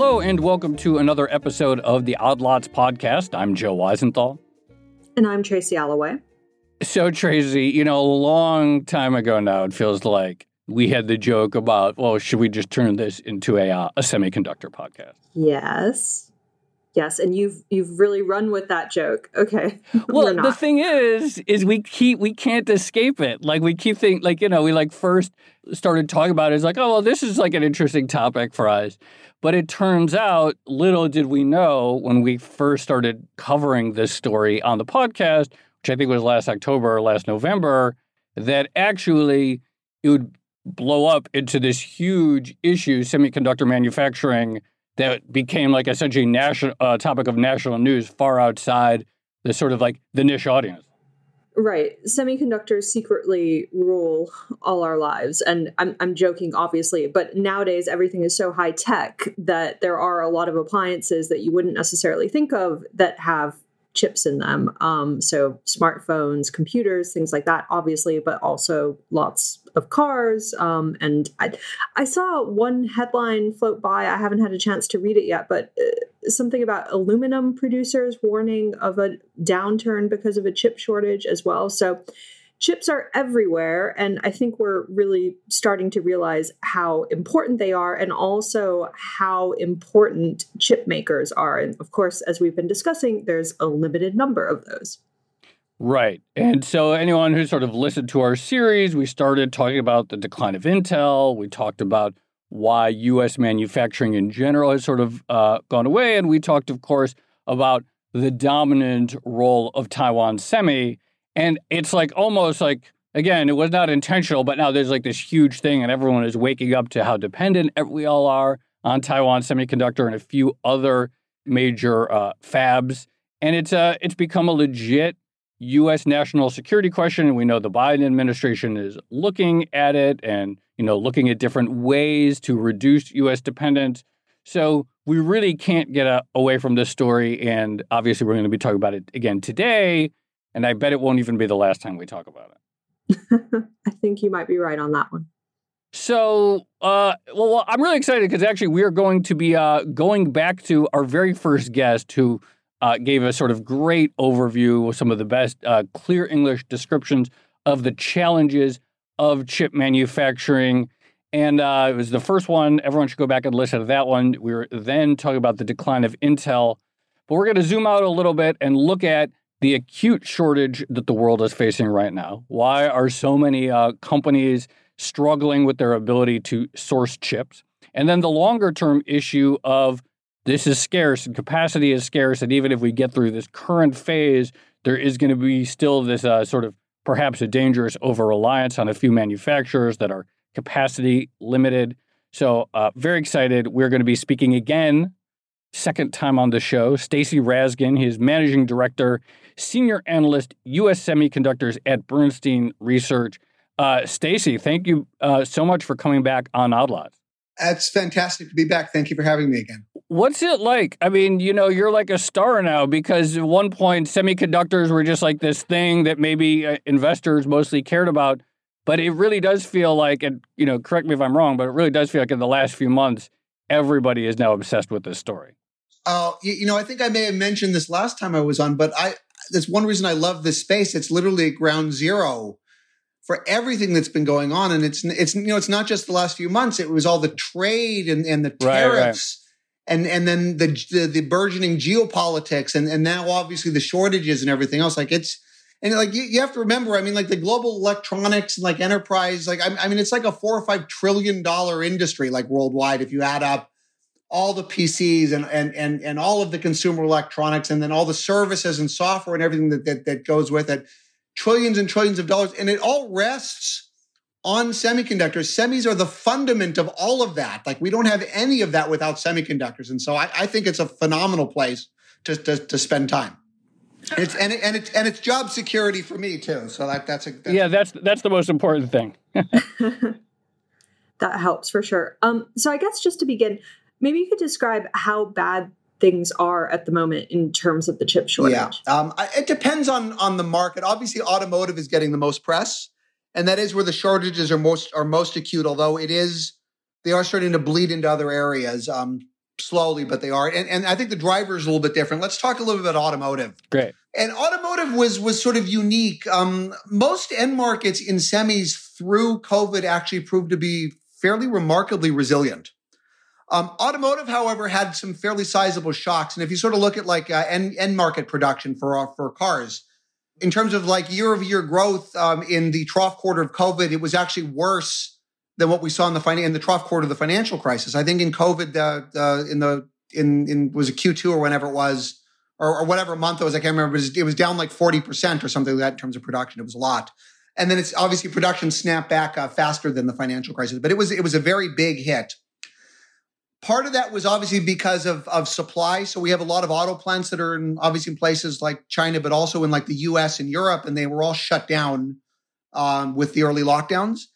Hello, and welcome to another episode of the Odd Lots podcast. I'm Joe Weisenthal. And I'm Tracy Alloway. So, Tracy, you know, a long time ago now, it feels like we had the joke about, well, should we just turn this into a, uh, a semiconductor podcast? Yes. Yes, and you've you've really run with that joke. Okay. Well, the thing is, is we keep we can't escape it. Like we keep thinking, like you know, we like first started talking about it. It's like, oh well, this is like an interesting topic for us. But it turns out, little did we know when we first started covering this story on the podcast, which I think was last October or last November, that actually it would blow up into this huge issue, semiconductor manufacturing that became like essentially national uh, topic of national news far outside the sort of like the niche audience. Right. Semiconductors secretly rule all our lives. And I'm, I'm joking, obviously, but nowadays everything is so high tech that there are a lot of appliances that you wouldn't necessarily think of that have chips in them. Um, so smartphones, computers, things like that, obviously, but also lots of cars. Um, and I, I saw one headline float by. I haven't had a chance to read it yet, but uh, something about aluminum producers warning of a downturn because of a chip shortage as well. So chips are everywhere and i think we're really starting to realize how important they are and also how important chip makers are and of course as we've been discussing there's a limited number of those right. And so anyone who sort of listened to our series we started talking about the decline of intel. We talked about why us manufacturing in general has sort of uh, gone away. And we talked of course about the dominant role of taiwan semi. And it's like almost like, again, it was not intentional, but now there's like this huge thing, and everyone is waking up to how dependent we all are on Taiwan Semiconductor and a few other major uh, fabs. And it's, uh, it's become a legit U.S. national security question. And we know the Biden administration is looking at it and, you know, looking at different ways to reduce U.S. dependence. So we really can't get a, uh, away from this story. And obviously, we're going to be talking about it again today. And I bet it won't even be the last time we talk about it. I think you might be right on that one. So, uh, well, well, I'm really excited because actually we are going to be uh, going back to our very first guest who uh, gave a sort of great overview, some of the best uh, clear English descriptions of the challenges of chip manufacturing. And uh, it was the first one. Everyone should go back and listen to that one. We were then talking about the decline of Intel. But we're going to zoom out a little bit and look at the acute shortage that the world is facing right now. Why are so many uh, companies struggling with their ability to source chips? And then the longer term issue of this is scarce and capacity is scarce. And even if we get through this current phase, there is going to be still this uh, sort of perhaps a dangerous over reliance on a few manufacturers that are capacity limited. So, uh, very excited. We're going to be speaking again second time on the show. Stacy Rasgon, his managing director, senior analyst, U.S. Semiconductors at Bernstein Research. Uh, Stacy, thank you uh, so much for coming back on Odd Lots. It's fantastic to be back. Thank you for having me again. What's it like? I mean, you know, you're like a star now because at one point semiconductors were just like this thing that maybe uh, investors mostly cared about. But it really does feel like, and you know, correct me if I'm wrong, but it really does feel like in the last few months, everybody is now obsessed with this story. Uh, you, you, know, I think I may have mentioned this last time I was on, but I that's one reason I love this space. It's literally ground zero for everything that's been going on, and it's it's you know it's not just the last few months. It was all the trade and, and the tariffs. Right, right. And and then the, the the burgeoning geopolitics and and now obviously the shortages and everything else like it's and like you, you have to remember I mean like the global electronics and like enterprise like I, I mean it's like a four or five trillion dollar industry like worldwide if you add up all the PCs and, and, and, and all of the consumer electronics and then all the services and software and everything that, that, that goes with it, trillions and trillions of dollars. And it all rests on semiconductors. Semis are the fundament of all of that. Like we don't have any of that without semiconductors. And so I, I think it's a phenomenal place to, to, to spend time. And it's and, it, and it's and it's job security for me too. So that that's a that's yeah. That's that's the most important thing. that helps for sure. Um, so I guess just to begin, Maybe you could describe how bad things are at the moment in terms of the chip shortage. Yeah, um, it depends on on the market. Obviously, automotive is getting the most press, and that is where the shortages are most are most acute. Although it is, they are starting to bleed into other areas. Um, slowly, but they are. And, and I think the driver is a little bit different. Let's talk a little bit about automotive. Great. And automotive was was sort of unique. Um, most end markets in semis through COVID actually proved to be fairly remarkably resilient. Um, automotive, however, had some fairly sizable shocks. And if you sort of look at like uh, end, end market production for uh, for cars, in terms of like year over year growth um, in the trough quarter of COVID, it was actually worse than what we saw in the fin- in the trough quarter of the financial crisis. I think in COVID, uh, uh, in the in in was a Q2 or whenever it was, or, or whatever month it was, I can't remember. It was, it was down like forty percent or something like that in terms of production. It was a lot, and then it's obviously production snapped back uh, faster than the financial crisis. But it was it was a very big hit. Part of that was obviously because of, of supply. So we have a lot of auto plants that are in obviously in places like China, but also in like the US and Europe, and they were all shut down um, with the early lockdowns.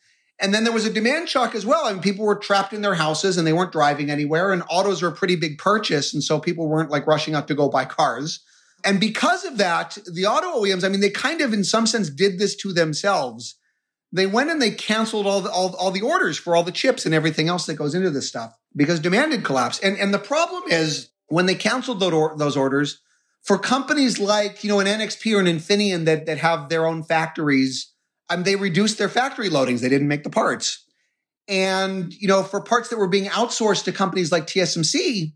And then there was a demand shock as well. I mean, people were trapped in their houses and they weren't driving anywhere, and autos are a pretty big purchase. And so people weren't like rushing out to go buy cars. And because of that, the auto OEMs, I mean, they kind of, in some sense, did this to themselves. They went and they canceled all the, all, all the orders for all the chips and everything else that goes into this stuff because demand had collapsed. And, and the problem is when they canceled those orders for companies like, you know, an NXP or an Infineon that, that have their own factories, um, they reduced their factory loadings. They didn't make the parts. And, you know, for parts that were being outsourced to companies like TSMC,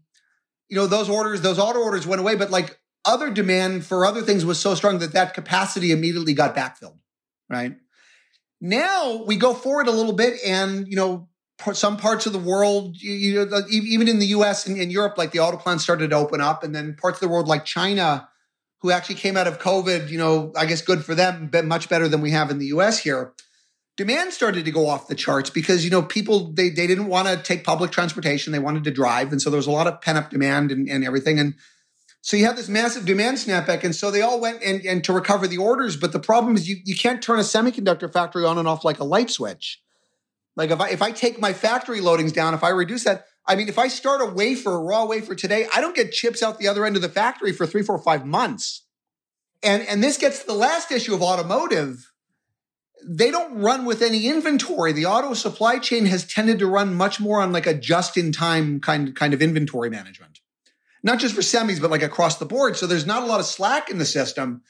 you know, those orders, those auto orders went away, but like other demand for other things was so strong that that capacity immediately got backfilled, right? Now we go forward a little bit and, you know, some parts of the world, you know, even in the US and in Europe, like the auto plants started to open up and then parts of the world like China, who actually came out of COVID, you know, I guess good for them, but much better than we have in the US here. Demand started to go off the charts because, you know, people, they, they didn't want to take public transportation. They wanted to drive. And so there was a lot of pent up demand and, and everything. And so you have this massive demand snapback. And so they all went and, and to recover the orders. But the problem is you, you can't turn a semiconductor factory on and off like a light switch. Like if I, if I take my factory loadings down, if I reduce that, I mean, if I start a wafer, a raw wafer today, I don't get chips out the other end of the factory for three, four, five months. And, and this gets to the last issue of automotive. They don't run with any inventory. The auto supply chain has tended to run much more on like a just in time kind, kind of inventory management. Not just for semis, but like across the board. So there's not a lot of slack in the system.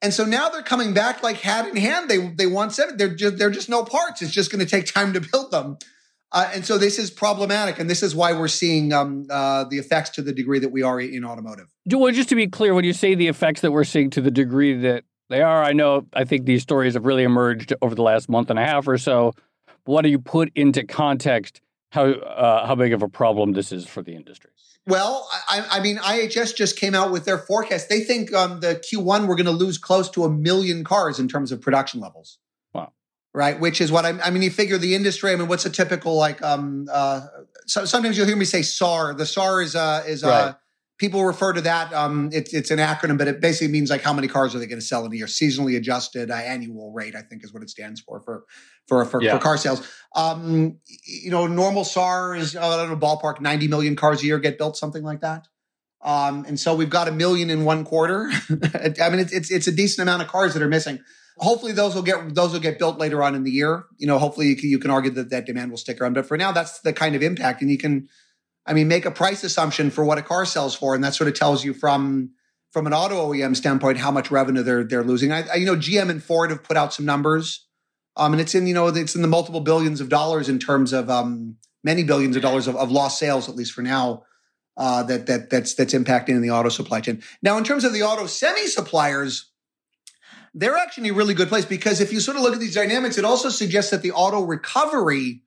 And so now they're coming back like hat in hand. They, they want seven. They're just, they're just no parts. It's just going to take time to build them. Uh, and so this is problematic, and this is why we're seeing um, uh, the effects to the degree that we are in automotive. Well, just to be clear, when you say the effects that we're seeing to the degree that they are, I know I think these stories have really emerged over the last month and a half or so. What do you put into context how uh, how big of a problem this is for the industry? Well, I, I, mean, IHS just came out with their forecast. They think um, the Q1 we're going to lose close to a million cars in terms of production levels Wow. right? Which is what I, I, mean. You figure the industry. I mean, what's a typical like? Um, uh, so sometimes you'll hear me say SAR. The SAR is uh, is uh, right. People refer to that. Um, it's it's an acronym, but it basically means like how many cars are they going to sell in a year? Seasonally adjusted uh, annual rate, I think, is what it stands for for for for, yeah. for car sales. Um, you know, normal SAR is uh, I don't know ballpark ninety million cars a year get built, something like that. Um, and so we've got a million in one quarter. I mean, it's, it's it's a decent amount of cars that are missing hopefully those will get those will get built later on in the year. You know, hopefully you can, you can argue that that demand will stick around. But for now, that's the kind of impact, and you can, I mean, make a price assumption for what a car sells for, and that sort of tells you from from an auto OEM standpoint how much revenue they're they're losing. I, I you know, GM and Ford have put out some numbers, um, and it's in you know it's in the multiple billions of dollars in terms of um, many billions of dollars of, of lost sales, at least for now. Uh, that that that's that's impacting in the auto supply chain. Now, in terms of the auto semi suppliers, they're actually in a really good place because if you sort of look at these dynamics, it also suggests that the auto recovery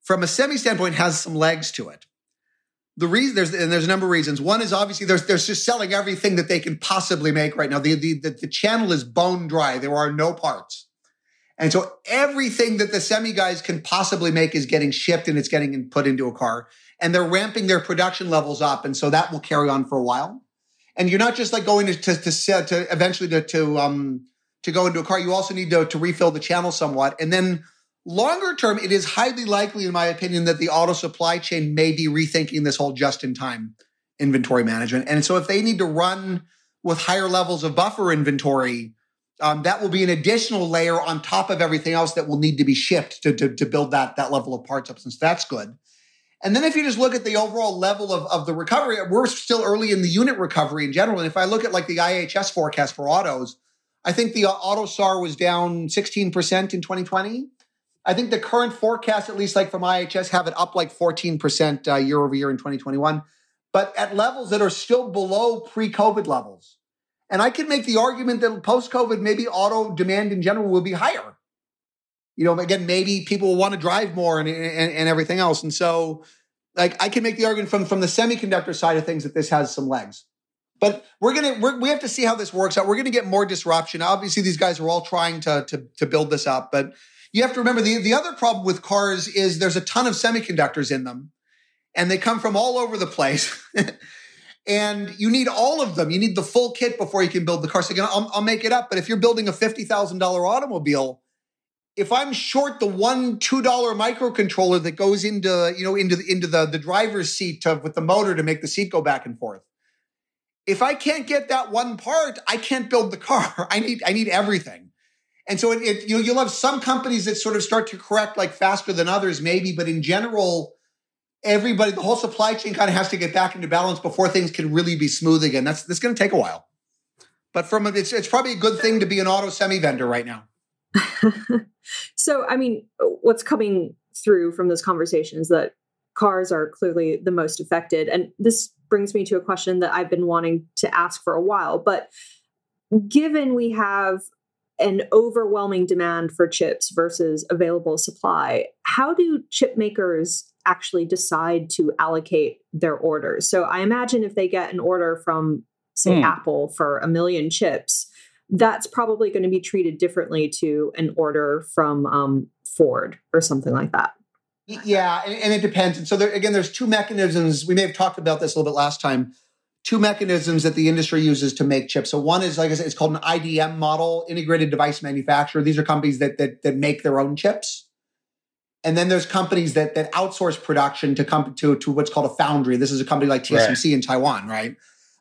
from a semi standpoint has some legs to it. The reason there's and there's a number of reasons. One is obviously there's they're just selling everything that they can possibly make right now. The, the the the channel is bone dry. There are no parts. And so everything that the semi guys can possibly make is getting shipped and it's getting put into a car. And they're ramping their production levels up. And so that will carry on for a while. And you're not just like going to to to, to eventually to, to um to go into a car, you also need to, to refill the channel somewhat. And then longer term, it is highly likely, in my opinion, that the auto supply chain may be rethinking this whole just in time inventory management. And so if they need to run with higher levels of buffer inventory, um, that will be an additional layer on top of everything else that will need to be shipped to, to, to build that, that level of parts up. Since that's good. And then if you just look at the overall level of, of the recovery, we're still early in the unit recovery in general. And if I look at like the IHS forecast for autos, I think the auto SAR was down 16% in 2020. I think the current forecast, at least like from IHS, have it up like 14% uh, year over year in 2021, but at levels that are still below pre COVID levels. And I can make the argument that post COVID, maybe auto demand in general will be higher. You know, again, maybe people will want to drive more and, and, and everything else. And so, like, I can make the argument from, from the semiconductor side of things that this has some legs. But we're gonna we're, we have to see how this works out. We're gonna get more disruption. Obviously, these guys are all trying to to, to build this up, but you have to remember the, the other problem with cars is there's a ton of semiconductors in them and they come from all over the place. and you need all of them. You need the full kit before you can build the car. So again, I'll, I'll make it up. But if you're building a $50,000 automobile, if I'm short the one $2 microcontroller that goes into, you know, into the, into the, the driver's seat to, with the motor to make the seat go back and forth, if I can't get that one part, I can't build the car. I need, I need everything. And so it, it, you know, you'll have some companies that sort of start to correct like faster than others, maybe, but in general, everybody, the whole supply chain kind of has to get back into balance before things can really be smooth again. That's that's going to take a while. But from it's it's probably a good thing to be an auto semi vendor right now. so, I mean, what's coming through from this conversation is that cars are clearly the most affected, and this brings me to a question that I've been wanting to ask for a while, but given we have an overwhelming demand for chips versus available supply, how do chip makers actually decide to allocate their orders? So I imagine if they get an order from, say, mm. Apple for a million chips, that's probably going to be treated differently to an order from um, Ford or something like that. Yeah, and, and it depends. And so there, again, there's two mechanisms. We may have talked about this a little bit last time two mechanisms that the industry uses to make chips. So one is, like I said, it's called an IDM model, integrated device manufacturer. These are companies that that, that make their own chips. And then there's companies that that outsource production to come to, to what's called a foundry. This is a company like TSMC right. in Taiwan, right?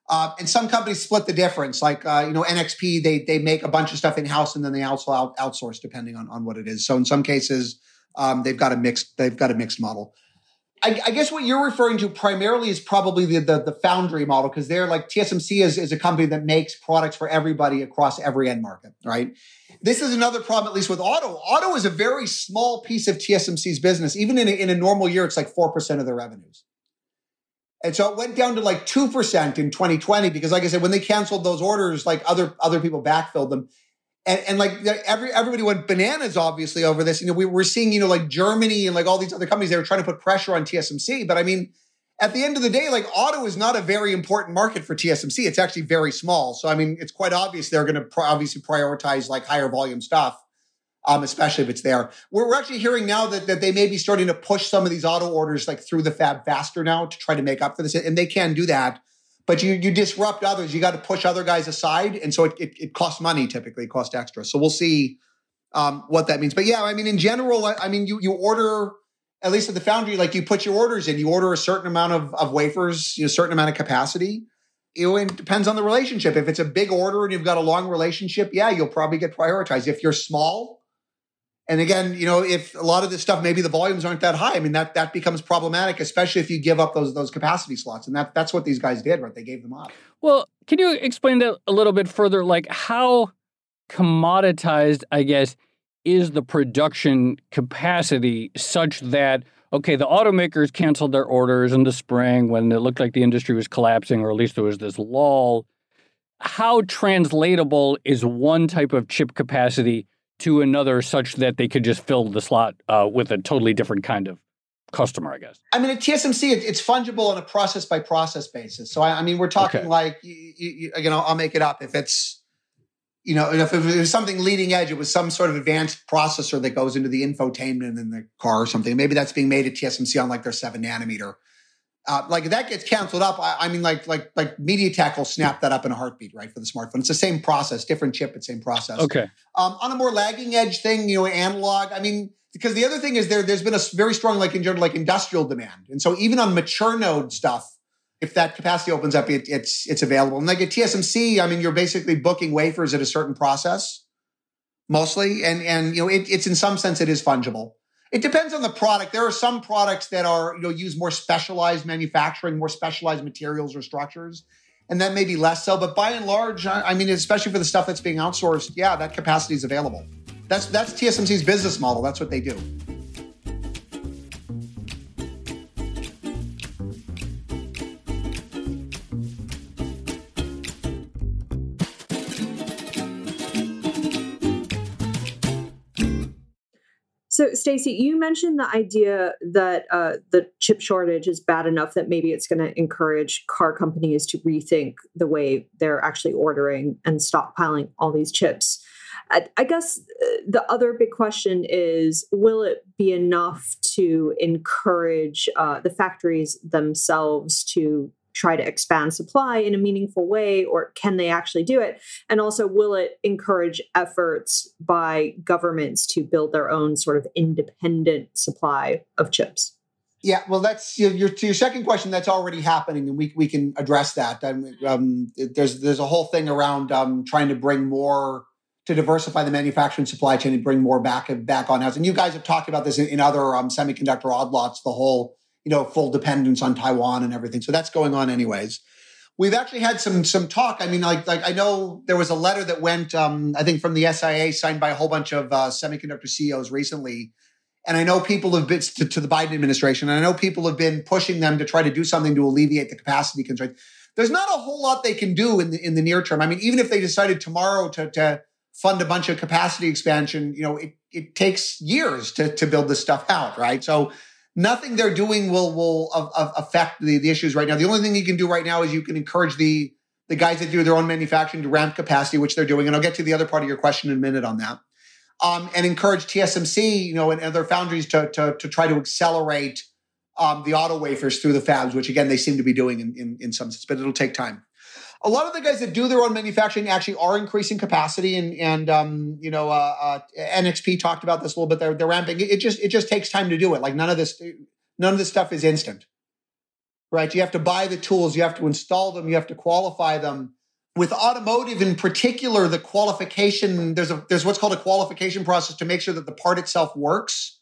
Uh, and some companies split the difference. Like uh, you know, NXP they they make a bunch of stuff in house and then they also out, outsource depending on on what it is. So in some cases, um, they've got a mixed they've got a mixed model. I, I, guess what you're referring to primarily is probably the the, the foundry model because they're like TSMC is, is a company that makes products for everybody across every end market, right? This is another problem, at least with auto. Auto is a very small piece of TSMC's business. Even in a, in a normal year, it's like four percent of their revenues. And so it went down to like 2% in 2020 because like I said, when they canceled those orders, like other, other people backfilled them and, and like every everybody went bananas obviously over this. You know, we were seeing you know like Germany and like all these other companies they were trying to put pressure on TSMC. But I mean, at the end of the day, like auto is not a very important market for TSMC. It's actually very small. So I mean, it's quite obvious they're going to obviously prioritize like higher volume stuff. Um, especially if it's there. We're, we're actually hearing now that, that they may be starting to push some of these auto orders like through the fab faster now to try to make up for this. And they can do that but you you disrupt others. You got to push other guys aside, and so it, it, it costs money. Typically, it costs extra. So we'll see um, what that means. But yeah, I mean, in general, I, I, mean, you you order at least at the foundry, like you put your orders in. You order a certain amount of of wafers, you know, a certain amount of capacity. Know, it depends on the relationship. If it's a big order and you've got a long relationship, yeah, you'll probably get prioritized. If you're small, and again, you know, if a lot of this stuff, maybe the volumes aren't that high. I mean, that that becomes problematic, especially if you give up those those capacity slots. And that that's what these guys did, right? They gave them up. Well, can you explain that a little bit further? Like how commoditized, I guess, is the production capacity such that okay, the automakers canceled their orders in the spring when it looked like the industry was collapsing, or at least there was this lull. How translatable is one type of chip capacity to another such that they could just fill the slot uh, with a totally different kind of customer, I guess. I mean, at TSMC, it's fungible on a process by process basis. So, I, I mean, we're talking okay. like, you, you, again, I'll, I'll, make it up. If it's, you know, if it was something leading edge, it was some sort of advanced processor that goes into the infotainment in the car or something. Maybe that's being made at TSMC on like their seven nanometer. Uh, like that gets canceled up. I, I, mean, like like like MediaTek will snap that up in a heartbeat, right, for the smartphone. It's the same process, different chip, but same process. Okay. Um, on a more lagging edge thing, you know, analog. I mean, because the other thing is there there's been a very strong like in general like industrial demand, and so even on mature node stuff, if that capacity opens up, it, it's it's available. And like at TSMC, I mean, you're basically booking wafers at a certain process, mostly, and and you know, it, it's in some sense it is fungible. It depends on the product. There are some products that are, you know, use more specialized manufacturing, more specialized materials or structures, and then maybe less so. But by and large, I mean, especially for the stuff that's being outsourced, yeah, that capacity is available. That's that's TSMC's business model. That's what they do. So, Stacy, you mentioned the idea that uh, the chip shortage is bad enough that maybe it's going to encourage car companies to rethink the way they're actually ordering and stockpiling all these chips. I, I guess uh, the other big question is will it be enough to encourage uh, the factories themselves to try to expand supply in a meaningful way, or can they actually do it? And also, will it encourage efforts by governments to build their own sort of independent supply of chips? Yeah, well, that's your, to your second question. That's already happening, and we we can address that. Um, um, there's there's a whole thing around um, trying to bring more to diversify the manufacturing supply chain and bring more back back on house. And you guys have talked about this in, in other um, semiconductor odd lots. The whole you know, full dependence on Taiwan and everything. So that's going on anyways. We've actually had some some talk. I mean, like like I know there was a letter that went, um, I think, from the SIA signed by a whole bunch of uh, semiconductor CEOs recently, and I know people have been to, to the Biden administration, and I know people have been pushing them to try to do something to alleviate the capacity constraints. There's not a whole lot they can do in the in the near term. I mean, even if they decided tomorrow to to fund a bunch of capacity expansion, you know, it it takes years to to build this stuff out, right? So nothing they're doing will will affect the, the issues right now. The only thing you can do right now is you can encourage the the guys that do their own manufacturing to ramp capacity, which they're doing. And I'll get to the other part of your question in a minute on that. Um, and encourage TSMC, you know, and other foundries to to, to try to accelerate um, the auto wafers through the fabs, which again they seem to be doing in, in, in some sense, but it'll take time a lot of the guys that do their own manufacturing actually are increasing capacity and and um, you know uh, uh, NXP talked about this a little bit. They're they're ramping. It, just it just takes time to do it. Like none of this none of this stuff is instant, right? You have to buy the tools, you have to install them, you have to qualify them. With automotive in particular, the qualification there's a there's what's called a qualification process to make sure that the part itself works,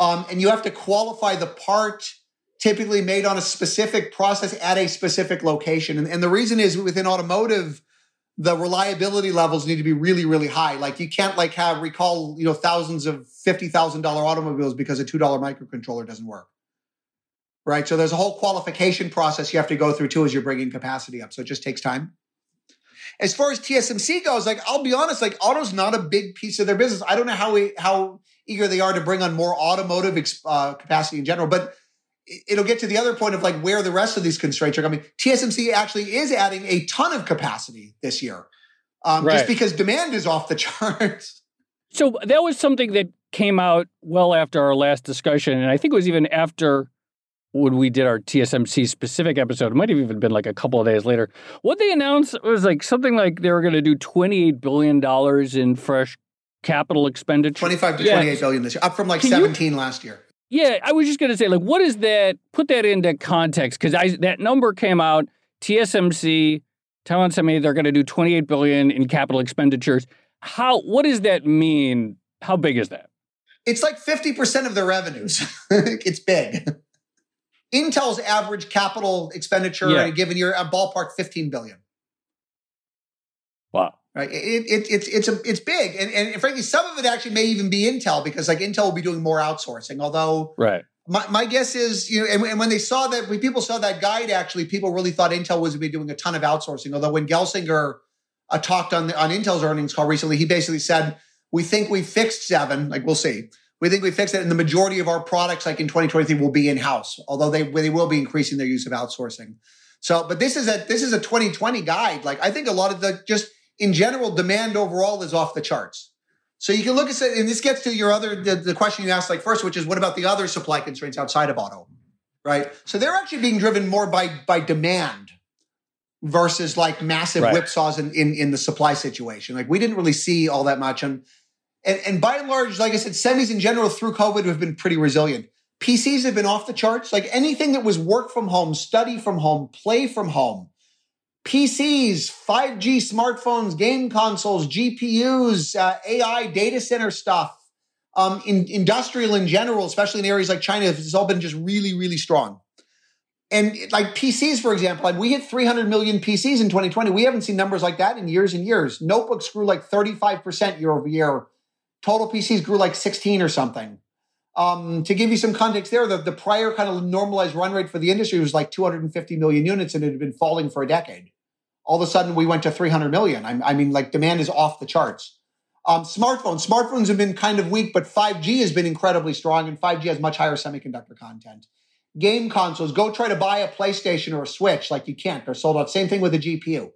um, and you have to qualify the part typically made on a specific process at a specific location. And, and the reason is within automotive, the reliability levels need to be really, really high. Like you can't like have recall, you know, thousands of fifty thousand dollar automobiles because a two dollar microcontroller doesn't work. Right. So there's a whole qualification process you have to go through too as you're bringing capacity up. So it just takes time. As far as TSMC goes, like I'll be honest, like auto's not a big piece of their business. I don't know how we, how eager they are to bring on more automotive uh, capacity in general, but it'll get to the other point of like where the rest of these constraints are coming. TSMC actually is adding a ton of capacity this year, um, right. just because demand is off the charts. So that was something that came out well after our last discussion, and I think it was even after when we did our TSMC specific episode. It might have even been like a couple of days later. What they announced was like something like they were going to do twenty eight billion dollars in fresh capital expenditure. Twenty five to yeah. twenty eight billion this year, up from like Can seventeen you, last year. Yeah, I was just going to say, like, what is that? Put that into context because I that number came out. TSMC, Taiwan Semi, they're going to do 28 billion in capital expenditures. How? What does that mean? How big is that? It's like 50 percent of their revenues. it's big. Intel's average capital expenditure yeah. in a given year, a ballpark 15 billion. Wow. Right. It, it, it's it's a, it's big, and, and frankly, some of it actually may even be Intel because like Intel will be doing more outsourcing. Although, right. My, my guess is, you know, and, and when they saw that, when people saw that guide, actually, people really thought Intel was going to be doing a ton of outsourcing. Although when Gelsinger uh, talked on the, on Intel's earnings call recently, he basically said, "We think we fixed seven. Like we'll see. We think we fixed it, and the majority of our products, like in 2023, will be in house. Although they they will be increasing their use of outsourcing. So, but this is a this is a 2020 guide. Like I think a lot of the just in general, demand overall is off the charts. So you can look at it, and this gets to your other the, the, question you asked like first, which is what about the other supply constraints outside of auto, right? So they're actually being driven more by by demand versus like massive right. whipsaws in, in in the supply situation. Like we didn't really see all that much, and and and by and large, like I said, semis in general through COVID have been pretty resilient. PCs have been off the charts. Like anything that was work from home, study from home, play from home PCs, 5G smartphones, game consoles, GPUs, uh, AI data center stuff, Um, in industrial in general, especially in areas like China, it's all been just really, really strong. And like PCs, for example, like we hit 300 million PCs in 2020. We haven't seen numbers like that in years and years. Notebooks grew like 35% year over year. Total PCs grew like 16 or something. Um, to give you some context there, the, the prior kind of normalized run rate for the industry was like 250 million units and it had been falling for a decade. All of a sudden, we went to 300 million. I, I mean, like demand is off the charts. Um, smartphones, smartphones have been kind of weak, but 5G has been incredibly strong, and 5G has much higher semiconductor content. Game consoles, go try to buy a PlayStation or a Switch, like you can't. They're sold out. Same thing with a GPU,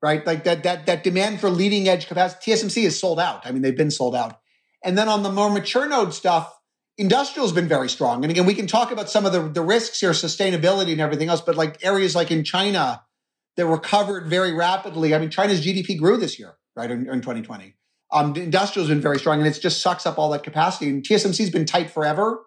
right? Like that that that demand for leading edge capacity. TSMC is sold out. I mean, they've been sold out. And then on the more mature node stuff, industrial's been very strong. And again, we can talk about some of the, the risks here, sustainability and everything else, but like areas like in China that recovered very rapidly. I mean, China's GDP grew this year, right, in, in 2020. Um, industrial's been very strong and it just sucks up all that capacity. And TSMC's been tight forever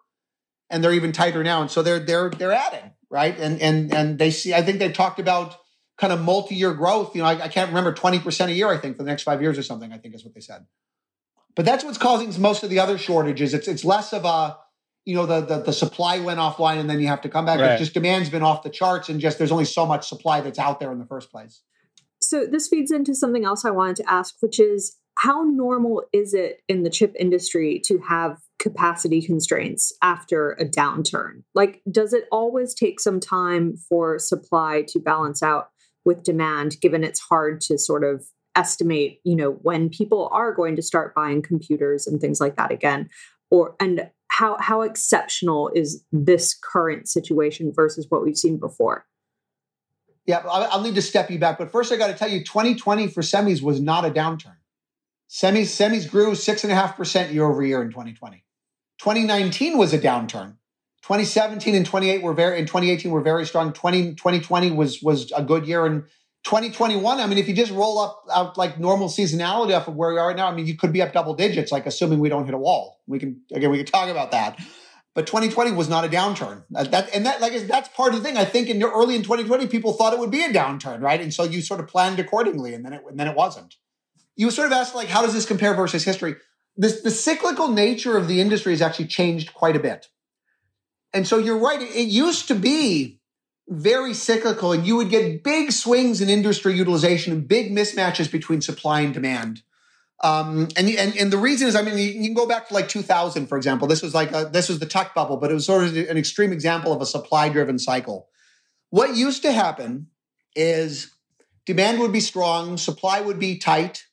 and they're even tighter now. And so they're they're they're adding, right? And and and they see, I think they've talked about kind of multi-year growth. You know, I, I can't remember 20% a year, I think, for the next five years or something, I think is what they said. But that's what's causing most of the other shortages. It's it's less of a you know the, the the, supply went offline and then you have to come back. Right. It's just demand's been off the charts and just there's only so much supply that's out there in the first place. So this feeds into something else I wanted to ask, which is how normal is it in the chip industry to have capacity constraints after a downturn? Like, does it always take some time for supply to balance out with demand, given it's hard to sort of estimate you know when people are going to start buying computers and things like that again or and how how exceptional is this current situation versus what we've seen before? Yeah i'll need to step you back but first i got to tell you 2020 for semis was not a downturn. Semis semis grew six and a half percent year over year in 2020 2019 was a downturn. 2017 and 28 were very in 2018 were very strong. 20, 2020 was was a good year and 2021, I mean, if you just roll up out like normal seasonality off of where we are right now, I mean, you could be up double digits, like assuming we don't hit a wall. We can, again, we can talk about that. But 2020 was not a downturn. Uh, that, and that, like, that's part of the thing. I think in early in 2020, people thought it would be a downturn, right? And so you sort of planned accordingly, and then it, and then it wasn't. You sort of asked, like, how does this compare versus history? This, the cyclical nature of the industry has actually changed quite a bit. And so you're right. It used to be very cyclical and you would get big swings in industry utilization and big mismatches between supply and demand. Um, and, and, and the reason is, I mean, you, can go back to like 2000, for example. This was like, a, this was the tech bubble, but it was sort of an extreme example of a supply driven cycle. What used to happen is demand would be strong, supply would be tight.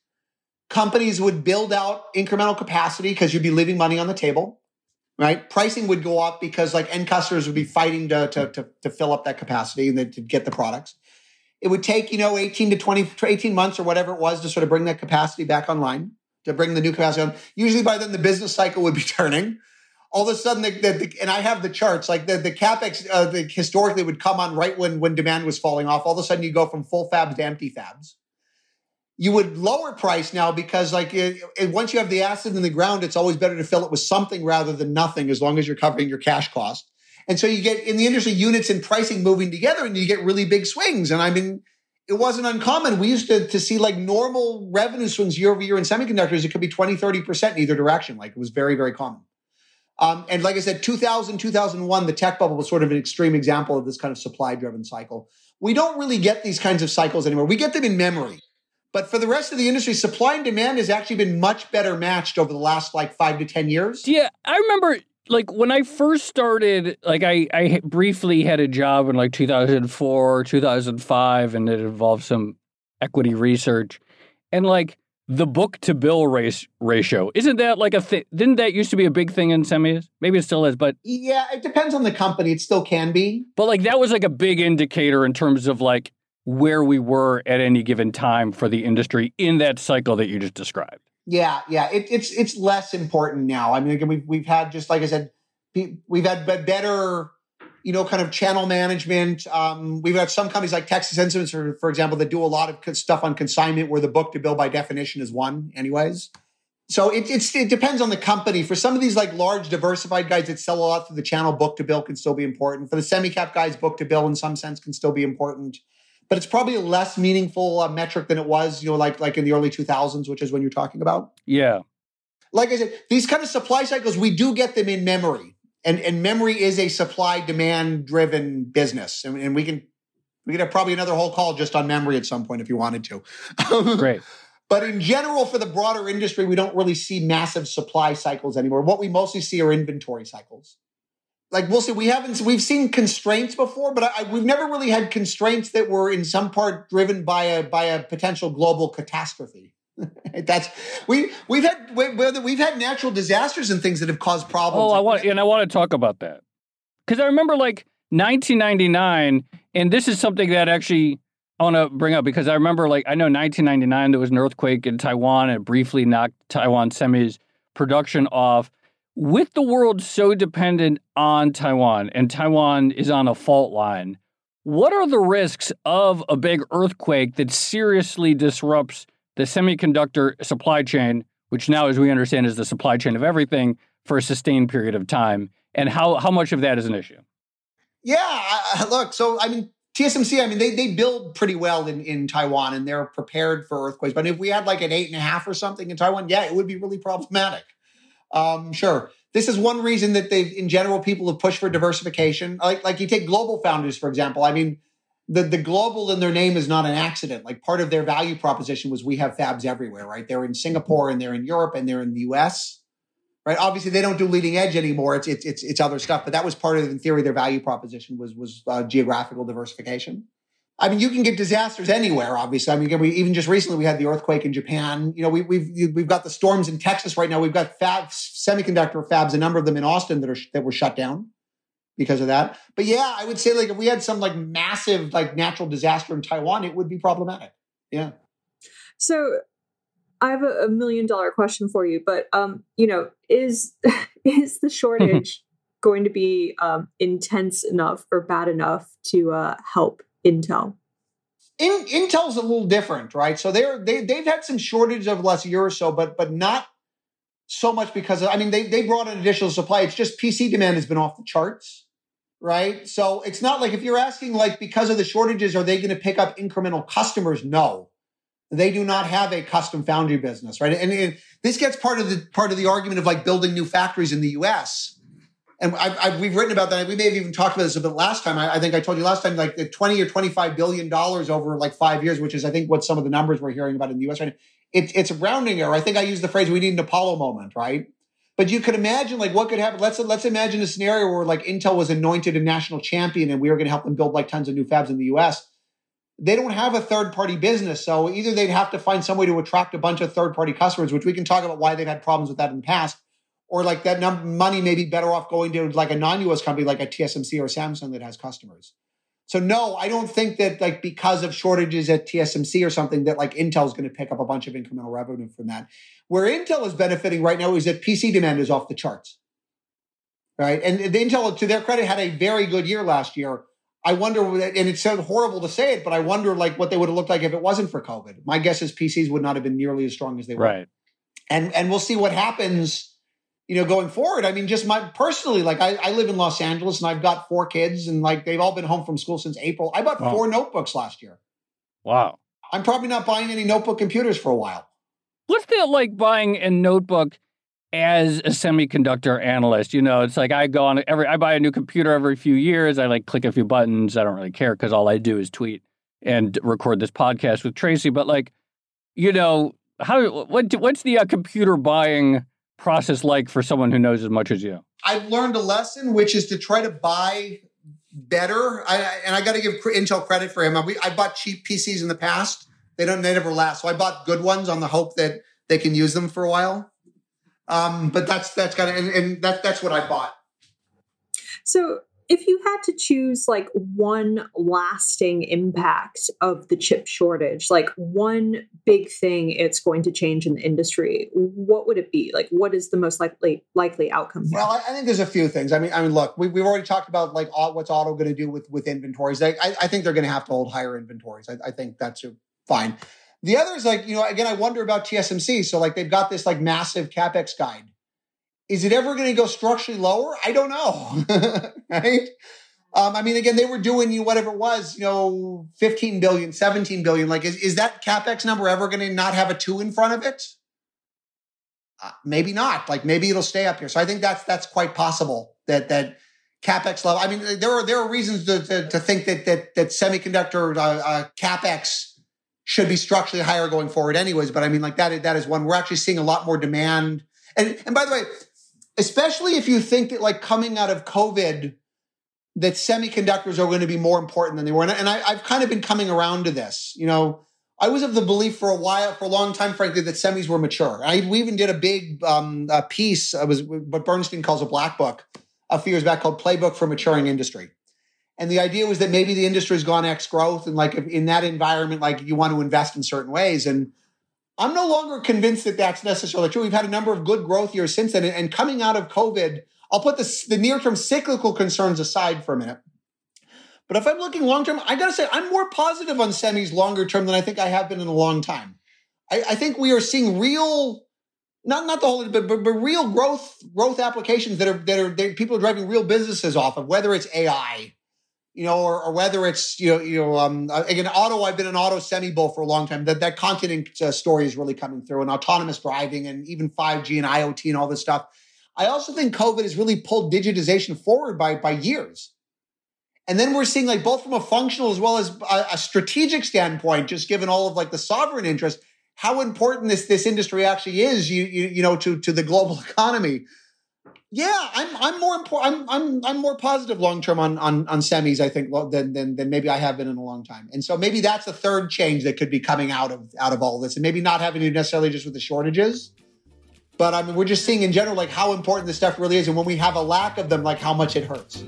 Companies would build out incremental capacity because you'd be leaving money on the table right? Pricing would go up because like end customers would be fighting to, to, to, to fill up that capacity and then to get the products. It would take, you know, 18 to 20, 18 months or whatever it was to sort of bring that capacity back online, to bring the new capacity on. Usually by then the business cycle would be turning. All of a sudden, the, the, the and I have the charts, like the, the capex uh, historically would come on right when, when demand was falling off. All of a sudden you go from full fabs to empty fabs you would lower price now because like it, it, once you have the acid in the ground it's always better to fill it with something rather than nothing as long as you're covering your cash cost and so you get in the industry units and pricing moving together and you get really big swings. And i mean it wasn't uncommon. We used to, to see like normal revenue swings year over year in semiconductors. It could be 20 30% in either direction. Like it was very very common. Um, and like i said 2000 2001 the tech bubble was sort of an extreme example of this kind of supply driven cycle. We don't really get these kinds of cycles anymore. We get them in memory but for the rest of the industry, supply and demand has actually been much better matched over the last like five to 10 years. Yeah. I remember like when I first started, like I, I briefly had a job in like 2004, 2005, and it involved some equity research. And like the book to bill race ratio, isn't that like a thing? Didn't that used to be a big thing in semis? Maybe it still is, but. Yeah, it depends on the company. It still can be. But like that was like a big indicator in terms of like where we were at any given time for the industry in that cycle that you just described. Yeah, yeah, it, it's it's less important now. I mean, again, we've we've had just like I said, we've had better, you know, kind of channel management. Um, we've had some companies like Texas Instruments, for, for example, that do a lot of stuff on consignment, where the book to bill by definition is one, anyways. So it, it depends on the company. For some of these like large diversified guys that sell a lot through the channel, book to bill can still be important. For the semi cap guys, book to bill in some sense can still be important but it's probably a less meaningful uh, metric than it was, you know, like like in the early 2000s, which is when you're talking about. Yeah. like I said, these kind of supply cycles, we do get them in memory. And, and memory is a supply demand driven business. And, and we can we could have probably another whole call just on memory at some point if you wanted to. Great. But in general, for the broader industry, we don't really see massive supply cycles anymore. What we mostly see are inventory cycles. Like we'll see, we haven't we've seen constraints before, but I, we've never really had constraints that were in some part driven by a by a potential global catastrophe. That's we we've had whether we've had natural disasters and things that have caused problems. Oh, I want and I want to talk about that because I remember like 1999, and this is something that actually I want to bring up because I remember, like, I know 1999 there was an earthquake in Taiwan and it briefly knocked Taiwan Semi's production off. With the world so dependent on Taiwan and Taiwan is on a fault line, what are the risks of a big earthquake that seriously disrupts the semiconductor supply chain, which now, as we understand, is the supply chain of everything for a sustained period of time? And how, how much of that is an issue? Yeah, look, so I mean, TSMC, I mean, they, they build pretty well in, in Taiwan and they're prepared for earthquakes. But if we had like an eight and a half or something in Taiwan, yeah, it would be really problematic. Um, sure. This is one reason that they've, in general, people have pushed for diversification. Like, like you take GlobalFoundries, for example. I mean, the, the global in their name is not an accident. Like part of their value proposition was we have fabs everywhere, right? They're in Singapore and they're in Europe and they're in the US right? Obviously, they don't do leading edge anymore. It's it's it's, it's other stuff, but that was part of, in theory, their value proposition was was uh, geographical diversification. I mean, you can get disasters anywhere. Obviously, I mean, we, even just recently we had the earthquake in Japan. You know, we, we've we've got the storms in Texas right now. We've got fabs, semiconductor fabs, a number of them in Austin that are that were shut down because of that. But yeah, I would say like if we had some like massive like natural disaster in Taiwan, it would be problematic. Yeah. So I have a, a, million dollar question for you, but um, you know, is is the shortage going to be um, intense enough or bad enough to uh, help Intel? In, Intel's a little different, right? So they're they they've had some shortage the last year or so, but but not so much because of, I mean they they brought in additional supply. It's just PC demand has been off the charts, right? So it's not like if you're asking like because of the shortages, are they going to pick up incremental customers? No, they do not have a custom foundry business, right? And, and this gets part of the part of the argument of like building new factories in the U.S. And I, I, we've written about that. We may have even talked about this a bit last time. I, I think I told you last time, like the twenty or twenty-five billion dollars over like five years, which is I think what some of the numbers we're hearing about in the U.S. right now. It, it's a rounding error. I think I used the phrase "we need an Apollo moment," right? But you could imagine like what could happen. Let's let's imagine a scenario where like Intel was anointed a national champion, and we were going to help them build like tons of new fabs in the U.S they don't have a third party business. So either they'd have to find some way to attract a bunch of third party customers, which we can talk about why they've had problems with that in the past, or like that num- money may be better off going to like a non US company like a TSMC or Samsung that has customers. So no, I don't think that like because of shortages at TSMC or something that like Intel is going to pick up a bunch of incremental revenue from that. Where Intel is benefiting right now is that PC demand is off the charts. Right. And the Intel, to their credit, had a very good year last year I wonder, and it's so horrible to say it, but I wonder like what they would have looked like if it wasn't for COVID. My guess is PCs would not have been nearly as strong as they were. Right. And and we'll see what happens, you know, going forward. I mean, just my personally, like I, I live in Los Angeles and I've got four kids and like they've all been home from school since April. I bought wow. four notebooks last year. Wow. I'm probably not buying any notebook computers for a while. What's that like buying a notebook as a semiconductor analyst, you know, it's like I go on every I buy a new computer every few years. I like click a few buttons. I don't really care because all I do is tweet and record this podcast with Tracy. But like, you know, how what what's the uh, computer buying process like for someone who knows as much as you? I've learned a lesson, which is to try to buy better. I, and I got to give Intel credit for him. I, I bought cheap PCs in the past. They don't. They never last. So I bought good ones on the hope that they can use them for a while. Um, but that's that's kind of and, and that that's what I bought. So if you had to choose like one lasting impact of the chip shortage, like one big thing it's going to change in the industry, what would it be? Like, what is the most likely likely outcome? Here? Well, I think there's a few things. I mean, I mean, look, we, have already talked about like what's auto going to do with with inventories. I, I, think they're going to have to hold higher inventories. I, I think that's fine. The other is like, you know, again, I wonder about TSMC. So like they've got this like massive capex guide. Is it ever going to go structurally lower? I don't know. right. Um, I mean, again, they were doing you whatever it was, you know, 15 billion, 17 billion. Like, is, is that capex number ever going to not have a two in front of it? uh, maybe not. Like maybe it'll stay up here. So I think that's that's quite possible that that capex level. I mean, there are there are reasons to to, to think that that that semiconductor uh, uh, capex should be structurally higher going forward, anyways. But I mean, like that that is one we're actually seeing a lot more demand. And and by the way, especially if you think that like coming out of COVID, that semiconductors are going to be more important than they were. And, I, I've kind of been coming around to this. You know, I was of the belief for a while, for a long time, frankly, that semis were mature. I, we even did a big um, piece. It was what Bernstein calls a black book a few years back called Playbook for Maturing Industry. And the idea was that maybe the industry has gone X growth, and like in that environment, like you want to invest in certain ways. And I'm no longer convinced that that's necessarily true. We've had a number of good growth years since then, and coming out of COVID, I'll put the, the near term cyclical concerns aside for a minute. But if I'm looking long term, I got to say, I'm more positive on semis longer term than I think I have been in a long time. I, I think we are seeing real, not not the whole, but, but, but real growth growth applications that are that are that people are driving real businesses off of, whether it's AI, you know, or, or whether it's you know, you know, um, again, auto. I've been an auto semi bull for a long time. That that continent uh, story is really coming through, and autonomous driving, and even five G and IoT and all this stuff. I also think COVID has really pulled digitization forward by, by years. And then we're seeing like both from a functional as well as a, a, strategic standpoint, just given all of like the sovereign interest, how important this this industry actually is, you you, you know, to to the global economy. Yeah, I'm I'm more important. I'm I'm I'm more positive long term on on on semis. I think than, than than maybe I have been in a long time. And so maybe that's a third change that could be coming out of out of all this, and maybe not having to necessarily just with the shortages, but I mean, we're just seeing in general, like how important this stuff really is. And when we have a lack of them, like how much it hurts.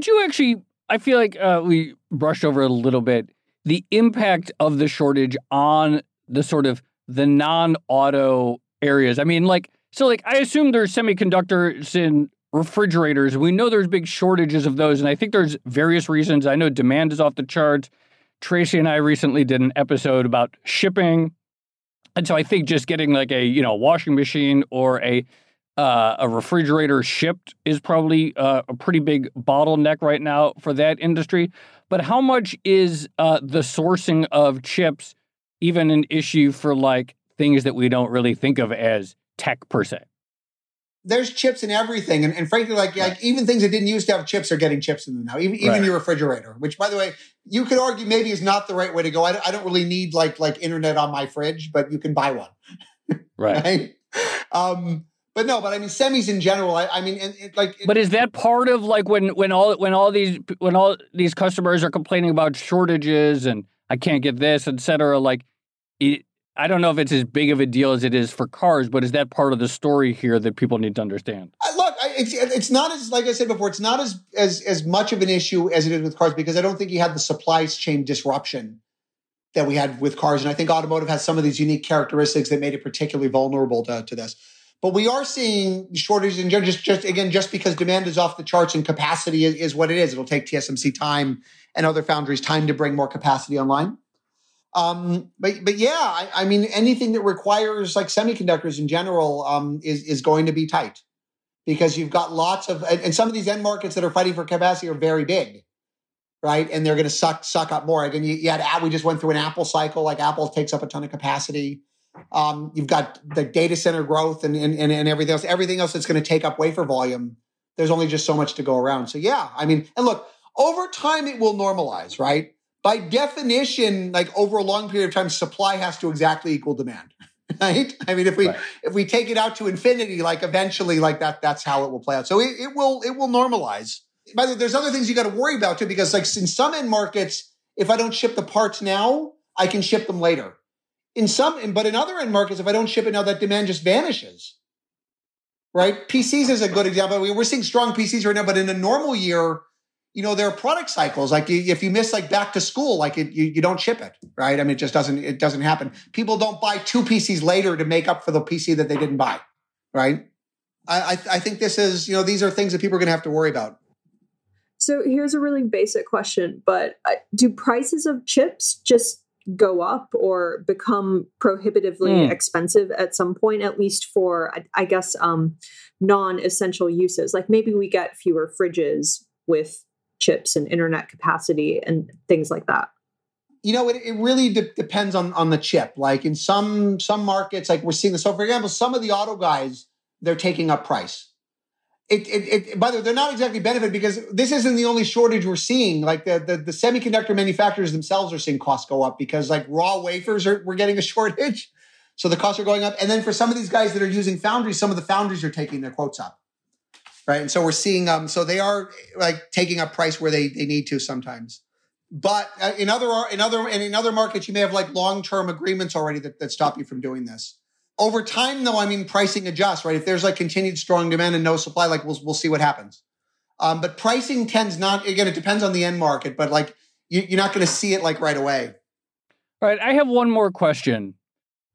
Could you actually? I feel like uh, we brushed over a little bit. The impact of the shortage on the sort of the non-auto areas. I mean, like, so like I assume there's semiconductors in refrigerators. We know there's big shortages of those, and I think there's various reasons. I know demand is off the charts. Tracy and I recently did an episode about shipping. And so I think just getting like a, you know, washing machine or a uh, a refrigerator shipped is probably uh, a pretty big bottleneck right now for that industry. But how much is uh, the sourcing of chips even an issue for like things that we don't really think of as tech per se. There's chips in everything, and, and frankly, like right. like even things that didn't used to have chips are getting chips in them now. Even, even right. your refrigerator, which by the way, you could argue maybe is not the right way to go. I, I don't really need like like internet on my fridge, but you can buy one, right? right? Um, but no, but I mean semis in general. I, I mean, it, it, like. It, but is that part of like when when all when all these when all these customers are complaining about shortages and I can't get this, et cetera? Like, it, I don't know if it's as big of a deal as it is for cars, but is that part of the story here that people need to understand? Uh, look, it's it's not as like I said before, it's not as as as much of an issue as it is with cars because I don't think you had the supply chain disruption that we had with cars, and I think automotive has some of these unique characteristics that made it particularly vulnerable to, to this. But we are seeing shortages in just just again just because demand is off the charts and capacity is, is what it is. It'll take TSMC time and other foundries time to bring more capacity online. Um, but but yeah, I, I, mean anything that requires like semiconductors in general um, is is going to be tight because you've got lots of and some of these end markets that are fighting for capacity are very big, right? And they're going to suck suck up more. Again, you, you had we just went through an Apple cycle. Like Apple takes up a ton of capacity. Um, you've got the data center growth and, and, and everything else. Everything else that's going to take up wafer volume. There's only just so much to go around. So yeah, I mean, and look, over time it will normalize, right? by definition, like over a long period of time, supply has to exactly equal demand. Right? I mean, if we right. if we take it out to infinity, like eventually, like that, that's how it will play out. So it, it will it will normalize. By the way, there's other things you got to worry about too, because like in some end markets, if I don't ship the parts now, I can ship them later. In some, but in other end markets, if I don't ship it now, that demand just vanishes. Right? PCs is a good example. We're seeing strong PCs right now, but in a normal year, you know, there are product cycles. Like if you miss like back to school, like it, you, you don't ship it, right? I mean, it just doesn't, it doesn't happen. People don't buy two PCs later to make up for the PC that they didn't buy, right? I, I, think this is, you know, these are things that people are going to have to worry about. So here's a really basic question, but uh, do prices of chips just go up or become prohibitively mm. expensive at some point, at least for, I, I guess, um, non essential uses. Like maybe we get fewer fridges with chips and internet capacity and things like that you know, it, it really de- depends on on the chip. Like in some some markets, like we're seeing this. So, for example, some of the auto guys they're taking up price. It, it, it, by the way, they're not exactly benefit because this isn't the only shortage we're seeing. Like the, the, the semiconductor manufacturers themselves are seeing costs go up because like raw wafers are we're getting a shortage, so the costs are going up. And then for some of these guys that are using foundries, some of the foundries are taking their quotes up, right? And so we're seeing um so they are like taking up price where they they need to sometimes. But uh, in other in other and in other markets, you may have like long term agreements already that, that stop you from doing this over time, though, I mean, pricing adjusts, right? If there's like continued strong demand and no supply, like we'll we'll see what happens. Um, but pricing tends not again. It depends on the end market, but like you, you're not going to see it like right away. All right, I have one more question.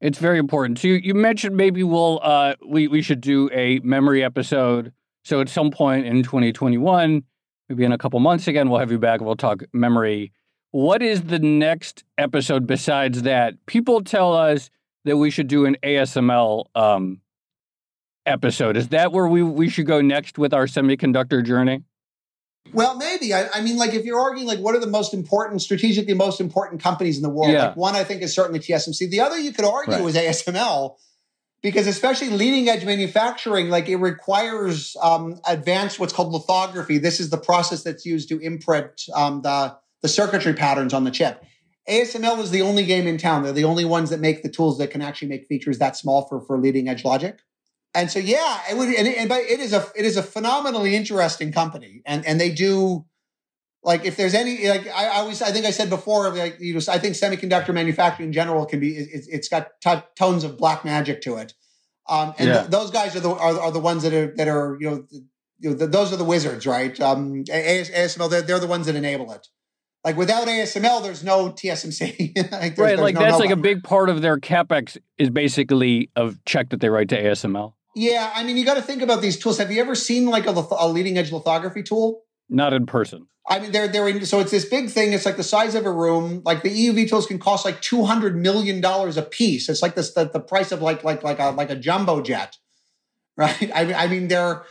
It's very important. So you, you mentioned maybe we'll uh, we we should do a memory episode. So at some point in 2021, maybe in a couple months again, we'll have you back. We'll talk memory. What is the next episode besides that? People tell us that we should do an ASML um, episode. Is that where we, we should go next with our semiconductor journey? Well, maybe. I, I, mean, like if you're arguing like what are the most important, strategically most important companies in the world, yeah. like one I think is certainly TSMC. The other you could argue right. is ASML because especially leading edge manufacturing, like it requires um, advanced what's called lithography. This is the process that's used to imprint um, the the circuitry patterns on the chip. ASML is the only game in town. They're the only ones that make the tools that can actually make features that small for, for leading edge logic. And so, yeah, it would, and, and but it is a, it is a phenomenally interesting company. And, and they do, like, if there's any, like, I, I always, I think I said before, like, you know, I think semiconductor manufacturing in general can be, it, has got t- tones of black magic to it. Um, and yeah. th- those guys are the, are, are the ones that are, that are, you know, you know, the, those are the wizards, right? Um, ASML, they're, they're the ones that enable it like without ASML, there's no TSMC. like there's, right, there's like no that's like a big part of their capex is basically a check that they write to ASML. Yeah, I mean, you got to think about these tools. Have you ever seen like a, a, leading edge lithography tool? Not in person. I mean, they're they're in, so it's this big thing. It's like the size of a room. Like the EUV tools can cost like two hundred million dollars a piece. It's like this the, the price of like like like a like a jumbo jet, right? I mean, I mean they're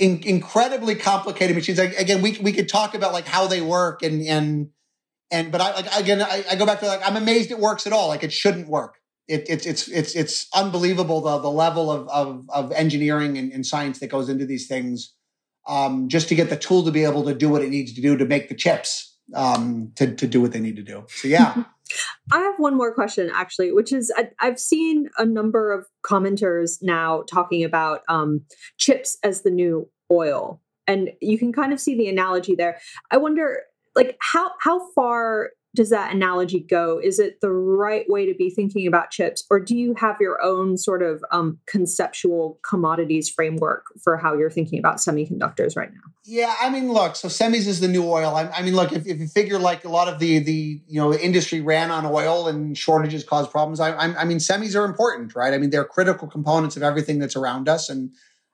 in, incredibly complicated machines. Again, we we could talk about like how they work and and and but I like again I, I, go back to like I'm amazed it works at all. Like it shouldn't work. It, it's it's it's it's unbelievable the the level of of, of engineering and, and, science that goes into these things. Um, just to get the tool to be able to do what it needs to do to make the chips um, to to do what they need to do. So yeah. I have one more question actually, which is I, have seen a number of commenters now talking about um, chips as the new oil, and you can kind of see the analogy there. I wonder, like how how far does that analogy go? Is it the right way to be thinking about chips, or do you have your own sort of um, conceptual commodities framework for how you're thinking about semiconductors right now? Yeah, I mean, look, so semis is the new oil. I, I mean, look, if, if, you figure like a lot of the the you know industry ran on oil and shortages caused problems, I, I, I mean, semis are important, right? I mean, they're critical components of everything that's around us, and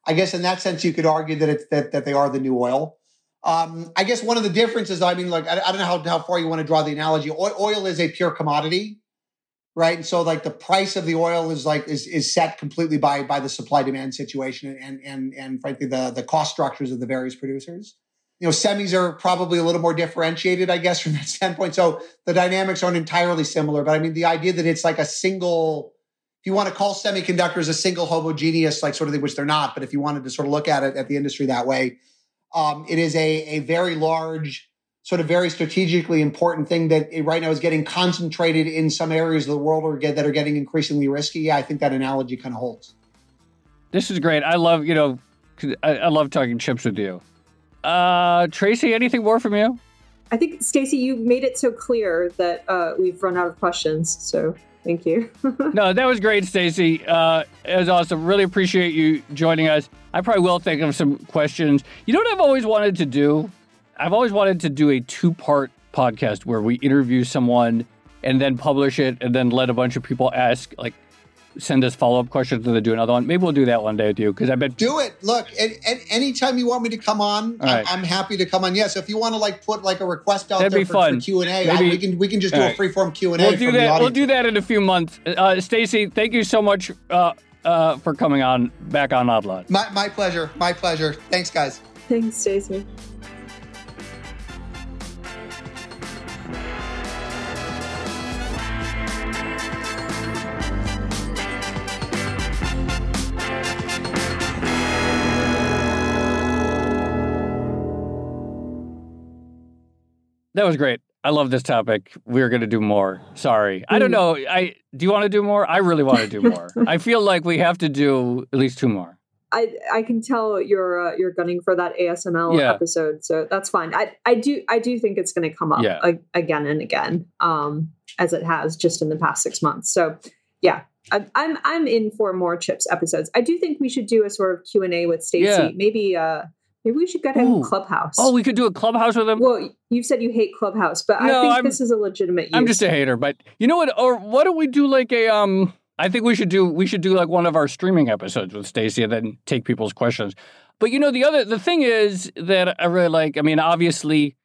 I guess in that sense, you could argue that it's that that they are the new oil. Um, I guess one of the differences, I mean, like, I, I don't know how, how far you want to draw the analogy. Oil, oil is a pure commodity, right? And so like the price of the oil is like, is, is set completely by, by the supply demand situation and, and, and frankly, the, the cost structures of the various producers. You know, semis are probably a little more differentiated, I guess, from that standpoint. So the dynamics aren't entirely similar, but I mean, the idea that it's like a single, if you want to call semiconductors a single homogeneous, like sort of thing, which they're not, but if you wanted to sort of look at it at the industry that way, um, it is a, a very large, sort of very strategically important thing that right now is getting concentrated in some areas of the world or get, that are getting increasingly risky. Yeah, I think that analogy kind of holds. This is great. I love, you know, I, I love talking chips with you. Uh, Tracy, anything more from you? I think, Stacy, you made it so clear that uh, we've run out of questions. So Thank you. no, that was great, Stacy. Uh, it was awesome. Really appreciate you joining us. I probably will think of some questions. You know what I've always wanted to do? I've always wanted to do a two part podcast where we interview someone and then publish it and then let a bunch of people ask like send us follow up questions and then do another one. Maybe we'll do that one day with you because I bet. Do it. Look, and, and anytime you want me to come on, I'm, right. I'm happy to come on. Yeah. So if you want to like put like a request out That'd there be for, fun. for Q and A, Maybe- we can we can just do All a free form Q and A. We'll do that. We'll do that in a few months. Uh, Stacy, thank you so much uh, uh, for coming on back on Odd Lot. My, my pleasure. My pleasure. Thanks, guys. Thanks, Stacy. That was great. I love this topic. We're going to do more. Sorry. I don't Mm. know. I do you want to do more? I really want to do more. I feel like we have to do at least two more. I I can tell you're uh, you're gunning for that ASML Yeah. episode, so that's fine. I I do I do think it's going to come up Yeah. a- again and again, um, as it has just in the past six months. So yeah, I, I'm I'm in for more chips episodes. I do think we should do a sort of Q and A with Stacy. Yeah. Maybe uh maybe we should get him Ooh. Clubhouse. Oh, we could do a clubhouse with him. well, you said you hate Clubhouse, but I think I'm- this is a legitimate. Use. I'm just a hater, but you know what? Or why don't we do like a um? I think we should do we should do like one of our streaming episodes with Stacy and then take people's questions. But you know the other the thing is that I really like. I mean, obviously,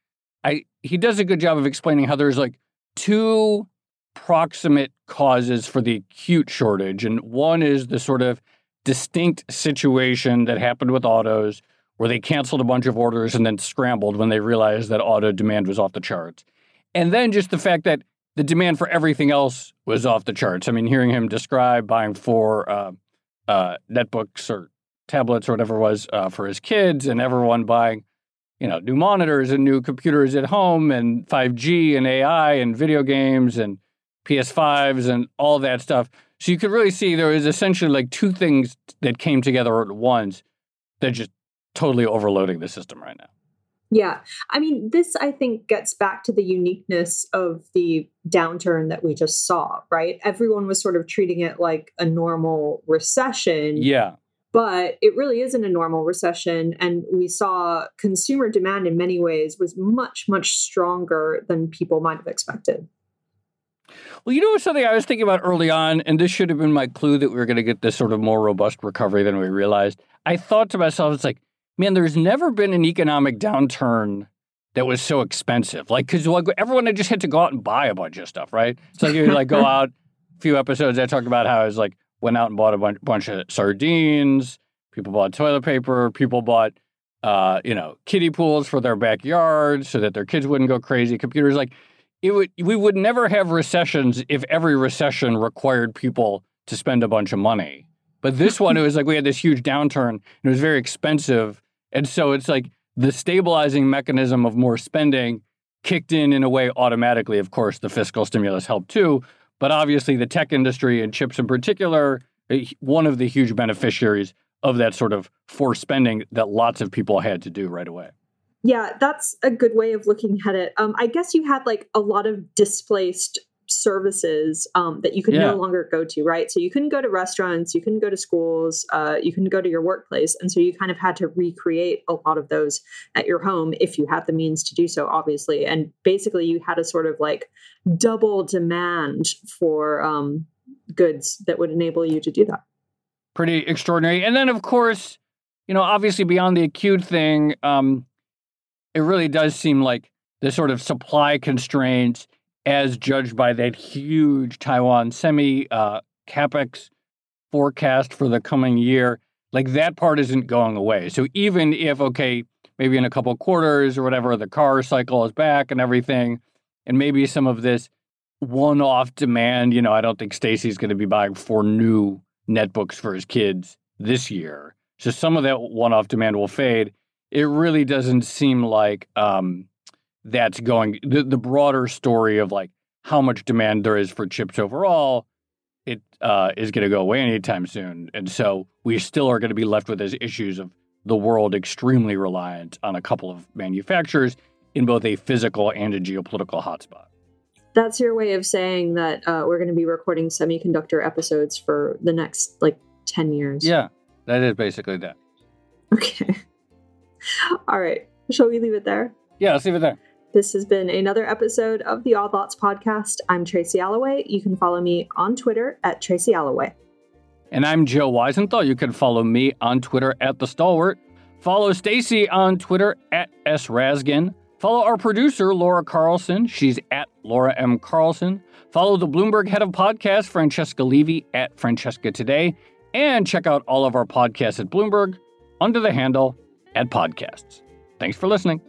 I he does a good job of explaining how there's like two proximate causes for the acute shortage, and one is the sort of distinct situation that happened with autos where they canceled a bunch of orders and then scrambled when they realized that auto demand was off the charts. And then just the fact that the demand for everything else was off the charts. I mean, hearing him describe buying four uh, uh, netbooks or tablets or whatever it was uh, for his kids, and everyone buying, you know, new monitors and new computers at home, and 5G and AI and video games and PS5s and all that stuff. So you could really see there was essentially like two things that came together at once that just totally overloading the system right now. Yeah. I mean, this, I think, gets back to the uniqueness of the downturn that we just saw, right? Everyone was sort of treating it like a normal recession, Yeah. but it really isn't a normal recession. And we saw consumer demand in many ways was much, much stronger than people might have expected. Well, you know something I was thinking about early on, and this should have been my clue that we were going to get this sort of more robust recovery than we realized. I thought to myself, it's like, man, there's never been an economic downturn that was so expensive. Like, because like, everyone had just had to go out and buy a bunch of stuff, right? So like, you like go out. A few episodes I talked about how I was like went out and bought a bunch, bunch of sardines. People bought toilet paper. People bought, uh, you know, kiddie pools for their backyard so that their kids wouldn't go crazy. Computers, like it would we would never have recessions if every recession required people to spend a bunch of money. But this one, it was like we had this huge downturn and it was very expensive. And so it's like the stabilizing mechanism of more spending kicked in in a way automatically. Of course, the fiscal stimulus helped too. But obviously, the tech industry and chips in particular, one of the huge beneficiaries of that sort of forced spending that lots of people had to do right away. Yeah, that's a good way of looking at it. Um, I guess you had like a lot of displaced services um, that you could Yeah. no longer go to, right? So you couldn't go to restaurants, you couldn't go to schools, uh, you couldn't go to your workplace. And so you kind of had to recreate a lot of those at your home if you had the means to do so, obviously. And basically, you had a sort of like double demand for um, goods that would enable you to do that. pretty extraordinary. And then, of course, you know, obviously beyond the acute thing, um, it really does seem like the sort of supply constraints, as judged by that huge Taiwan semi uh, capex forecast for the coming year, like that part isn't going away. So even if, okay, maybe in a couple quarters or whatever, the car cycle is back and everything, and maybe some of this one-off demand, you know, I don't think Stacy's going to be buying four new netbooks for his kids this year. So some of that one-off demand will fade. It really doesn't seem like um, that's going. The, the broader story of like how much demand there is for chips overall, it uh, is going to go away anytime soon. And so we still are going to be left with those issues of the world extremely reliant on a couple of manufacturers in both a physical and a geopolitical hotspot. That's your way of saying that uh, we're going to be recording semiconductor episodes for the next like 10 years. Yeah, that is basically that. Okay. All right. Shall we leave it there? Yeah, let's leave it there. This has been another episode of the Odd Lots podcast. I'm Tracy Alloway. You can follow me on Twitter at Tracy Alloway. And I'm Joe Weisenthal. You can follow me on Twitter at The Stalwart. Follow Stacy on Twitter at S. Follow our producer, Laura Carlson. She's at Laura M. Carlson. Follow the Bloomberg head of podcast, Francesca Levy, at Francesca Today. And check out all of our podcasts at Bloomberg under the handle at podcasts. Thanks for listening.